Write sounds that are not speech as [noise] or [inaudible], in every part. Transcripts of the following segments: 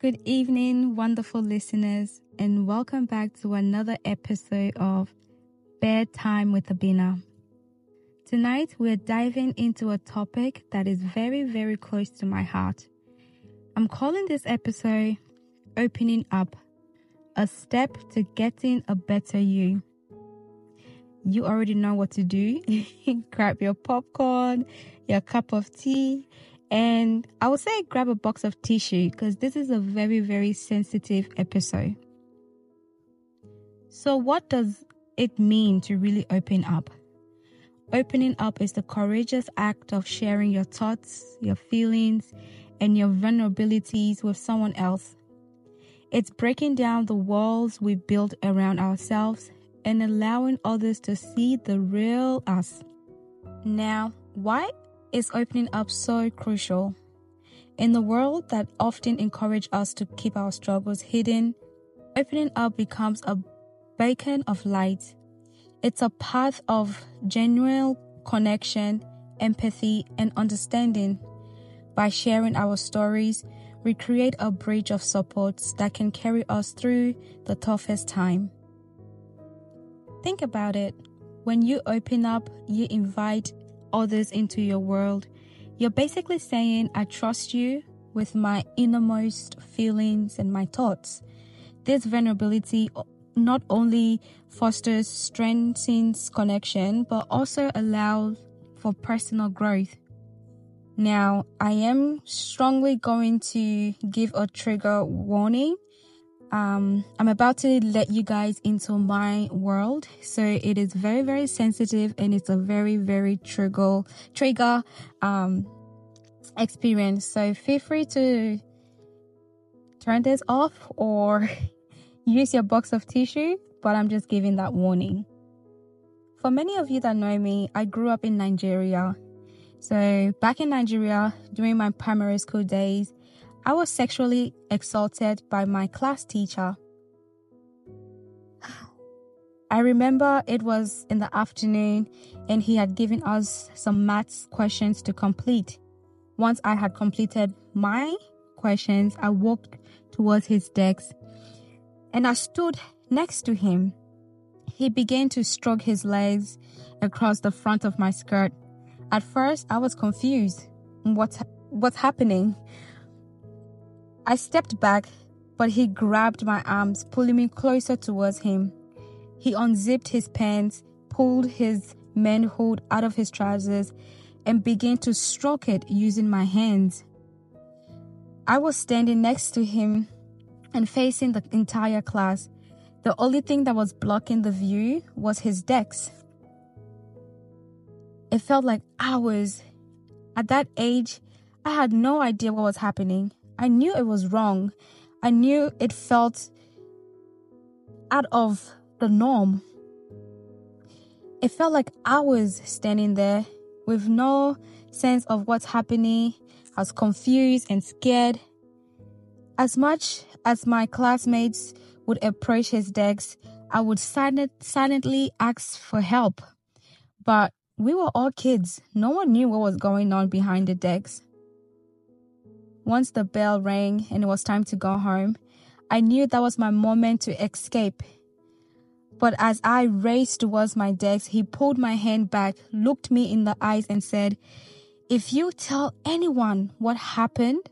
Good evening, wonderful listeners, and welcome back to another episode of Bedtime with Abena. Tonight, we're diving into a topic that is very, very close to my heart. I'm calling this episode Opening Up, a step to getting a better you. You already know what to do. [laughs] Grab your popcorn, your cup of tea, and I would say grab a box of tissue because this is a very, very sensitive episode. So, what does it mean to really open up? Opening up is the courageous act of sharing your thoughts, your feelings, and your vulnerabilities with someone else. It's breaking down the walls we built around ourselves and allowing others to see the real us. Now, why is opening up so crucial? In the world that often encourage us to keep our struggles hidden, opening up becomes a beacon of light. It's a path of genuine connection, empathy, and understanding. By sharing our stories, we create a bridge of supports that can carry us through the toughest time. Think about it. When you open up, you invite others into your world. You're basically saying, I trust you with my innermost feelings and my thoughts. This vulnerability not only fosters, strengthens connection, but also allows for personal growth. Now, I am strongly going to give a trigger warning um, I'm about to let you guys into my world. So it is very, very sensitive and it's a very, very trigger, trigger, um, experience. So feel free to turn this off or [laughs] use your box of tissue, but I'm just giving that warning. For many of you that know me, I grew up in Nigeria. So back in Nigeria during my primary school days, I was sexually assaulted by my class teacher. I remember it was in the afternoon and he had given us some maths questions to complete. Once I had completed my questions, I walked towards his desk and I stood next to him. He began to stroke his legs across the front of my skirt. At first, I was confused. What's, what's happening? I stepped back, but he grabbed my arms, pulling me closer towards him. He unzipped his pants, pulled his manhood out of his trousers, and began to stroke it using my hands. I was standing next to him and facing the entire class. The only thing that was blocking the view was his desk. It felt like hours. At that age, I had no idea what was happening. I knew it was wrong. I knew it felt out of the norm. It felt like I was standing there with no sense of what's happening. I was confused and scared. As much as my classmates would approach his desk, I would silent, silently ask for help. But we were all kids. No one knew what was going on behind the decks. Once the bell rang and it was time to go home, I knew that was my moment to escape. But as I raced towards my desk, he pulled my hand back, looked me in the eyes, and said, If you tell anyone what happened,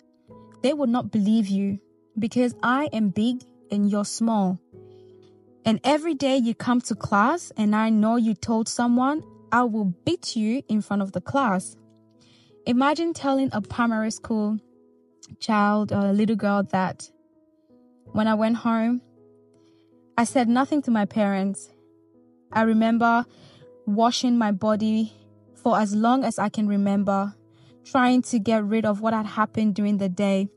they will not believe you because I am big and you're small. And every day you come to class and I know you told someone, I will beat you in front of the class. Imagine telling a primary school child or a little girl that when I went home, I said nothing to my parents. I remember washing my body for as long as I can remember, trying to get rid of what had happened during the day.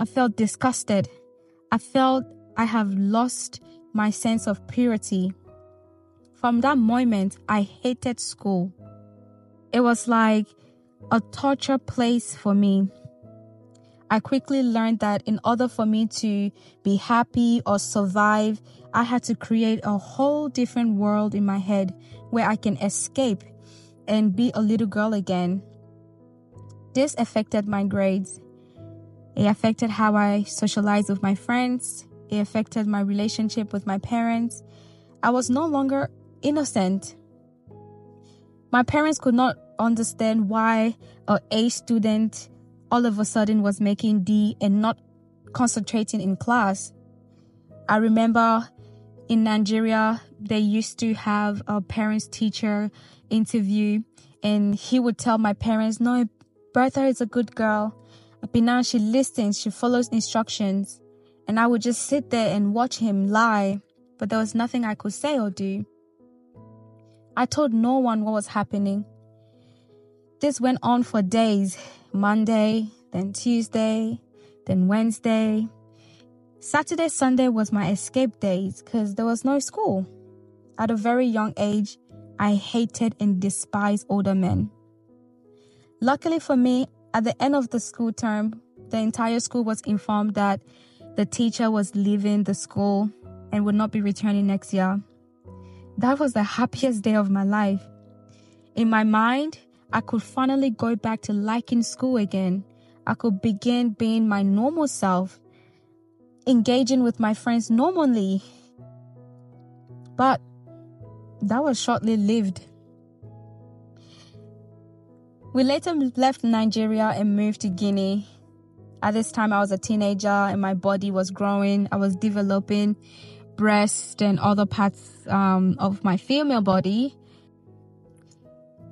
I felt disgusted. I felt I have lost my sense of purity. From that moment, I hated school. It was like a torture place for me. I quickly learned that in order for me to be happy or survive, I had to create a whole different world in my head where I can escape and be a little girl again. This affected my grades. It affected how I socialized with my friends. It affected my relationship with my parents. I was no longer innocent. My parents could not understand why a A student all of a sudden was making D and not concentrating in class. I remember in Nigeria, they used to have a parents teacher interview, and he would tell my parents, No, Bertha is a good girl. But now she listens, she follows instructions. And I would just sit there and watch him lie, but there was nothing I could say or do. I told no one what was happening. This went on for days Monday, then Tuesday, then Wednesday. Saturday, Sunday was my escape days because there was no school. At a very young age, I hated and despised older men. Luckily for me, at the end of the school term, the entire school was informed that the teacher was leaving the school and would not be returning next year. That was the happiest day of my life. In my mind, I could finally go back to liking school again. I could begin being my normal self, engaging with my friends normally. But that was shortly lived. We later left Nigeria and moved to Guinea. At this time, I was a teenager and my body was growing. I was developing breast and other parts um, of my female body.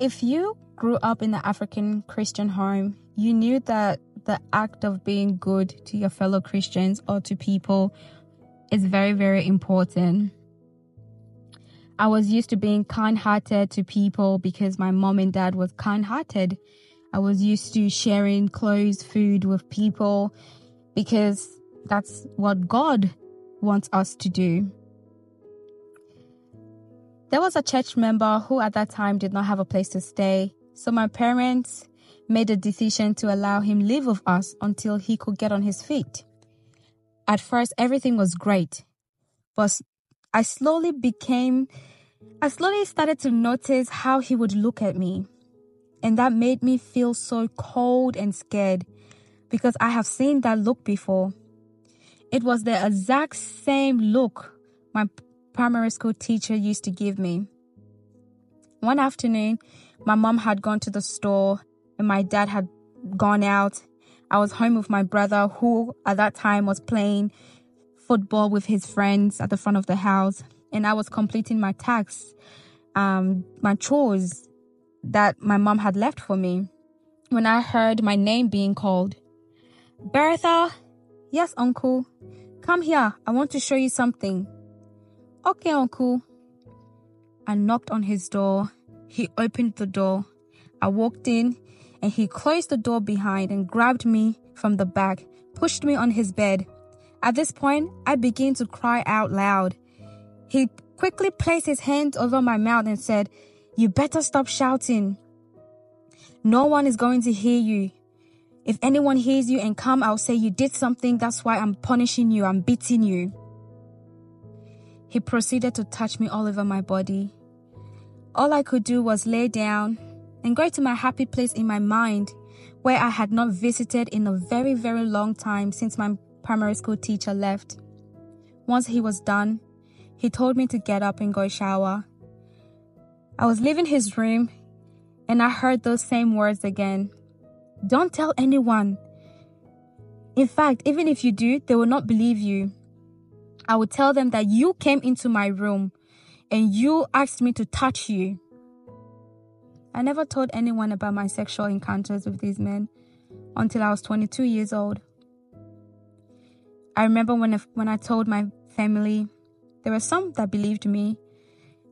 If you grew up in an African Christian home, you knew that the act of being good to your fellow Christians or to people is very, very important. I was used to being kind hearted to people because my mom and dad was kind hearted. I was used to sharing clothes, food with people because that's what God wants us to do. There was a church member who at that time did not have a place to stay. So my parents made a decision to allow him live with us until he could get on his feet. At first, everything was great, but I slowly became, I slowly started to notice how he would look at me. And that made me feel so cold and scared because I have seen that look before. It was the exact same look my primary school teacher used to give me. One afternoon, my mom had gone to the store and my dad had gone out. I was home with my brother, who at that time was playing football with his friends at the front of the house and I was completing my tasks, um, my chores that my mom had left for me. When I heard my name being called, Bertha, yes, uncle, come here. I want to show you something. Okay, uncle. I knocked on his door. He opened the door. I walked in and he closed the door behind and grabbed me from the back, pushed me on his bed. At this point, I began to cry out loud. He quickly placed his hand over my mouth and said, You better stop shouting. No one is going to hear you. If anyone hears you and come, I'll say you did something. That's why I'm punishing you. I'm beating you. He proceeded to touch me all over my body. All I could do was lay down and go to my happy place in my mind where I had not visited in a very, very long time since my primary school teacher left. Once he was done, he told me to get up and go shower. I was leaving his room and I heard those same words again. Don't tell anyone. In fact, even if you do, they will not believe you. I would tell them that you came into my room and you asked me to touch you. I never told anyone about my sexual encounters with these men until I was 22 years old. I remember when, when I told my family there were some that believed me.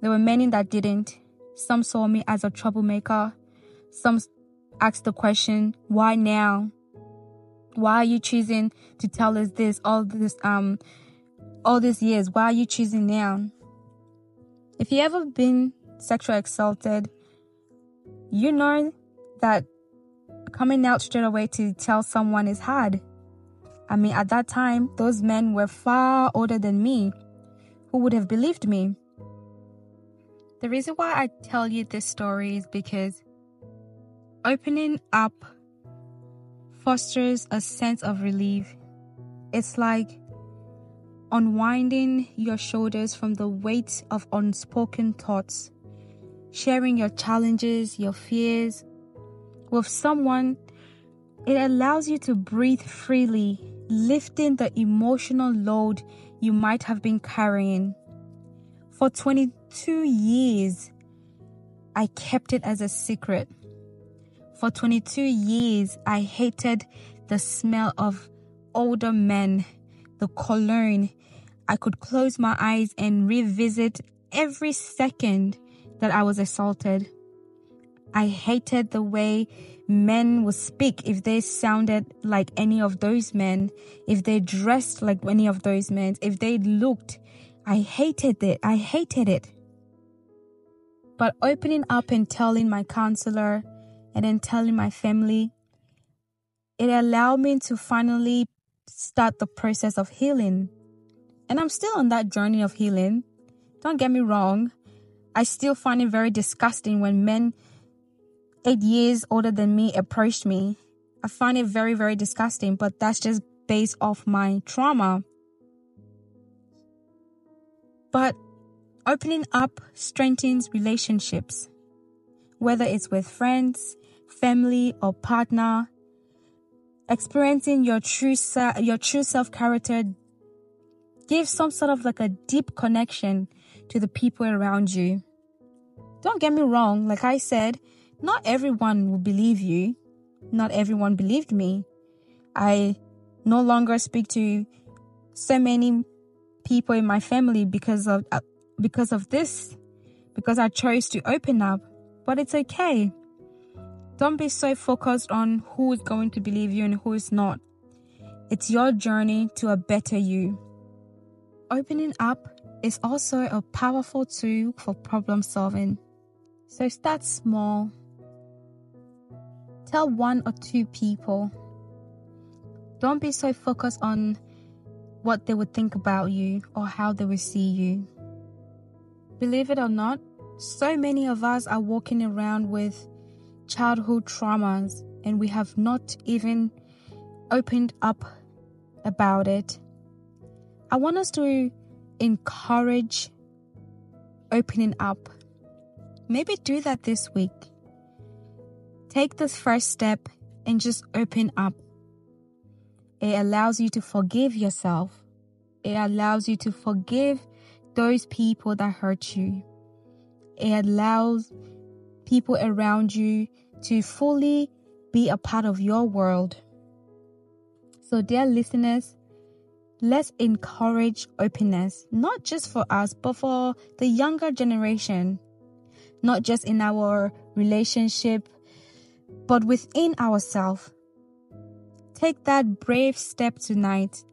There were many that didn't. Some saw me as a troublemaker. Some asked the question, why now? Why are you choosing to tell us this all this um all these years? Why are you choosing now? If you ever been sexually assaulted, you know that coming out straight away to tell someone is hard. I mean, at that time, those men were far older than me who would have believed me. The reason why I tell you this story is because opening up fosters a sense of relief. It's like unwinding your shoulders from the weight of unspoken thoughts, sharing your challenges, your fears with someone. It allows you to breathe freely, lifting the emotional load you might have been carrying. For 22 years, I kept it as a secret. For 22 years, I hated the smell of older men, the cologne. I could close my eyes and revisit every second that I was assaulted. I hated the way men would speak if they sounded like any of those men, if they dressed like any of those men, if they looked. I hated it. I hated it. But opening up and telling my counselor and then telling my family, it allowed me to finally start the process of healing. And I'm still on that journey of healing. Don't get me wrong. I still find it very disgusting when men eight years older than me approached me. I find it very, very disgusting, but that's just based off my trauma. But opening up strengthens relationships, whether it's with friends, family, or partner. Experiencing your true se- your true self character gives some sort of like a deep connection to the people around you. Don't get me wrong, like I said, not everyone will believe you. Not everyone believed me. I no longer speak to so many people in my family because of uh, because of this because I chose to open up. But it's okay. Don't be so focused on who is going to believe you and who is not. It's your journey to a better you. Opening up is also a powerful tool for problem solving. So start small Tell one or two people. Don't be so focused on what they would think about you or how they would see you. Believe it or not, so many of us are walking around with childhood traumas and we have not even opened up about it. I want us to encourage opening up. Maybe do that this week. Take this first step and just open up. It allows you to forgive yourself. It allows you to forgive those people that hurt you. It allows people around you to fully be a part of your world. So, dear listeners, let's encourage openness, not just for us, but for the younger generation, not just in our relationship but within ourselves. Take that brave step tonight.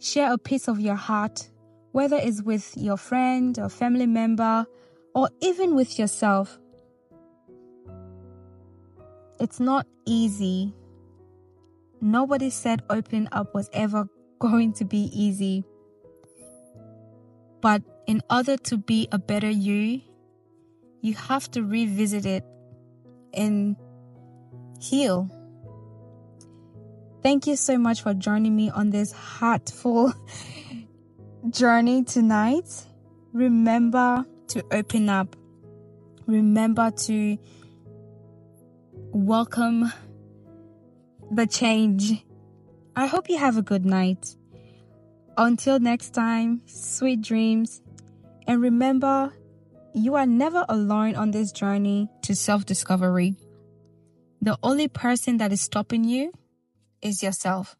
Share a piece of your heart, whether it's with your friend or family member, or even with yourself. It's not easy. Nobody said opening up was ever going to be easy. But in order to be a better you, you have to revisit it and heal. Thank you so much for joining me on this heartful [laughs] journey tonight. Remember to open up. Remember to welcome the change. I hope you have a good night. Until next time, sweet dreams. And remember, you are never alone on this journey to self discovery. The only person that is stopping you is yourself.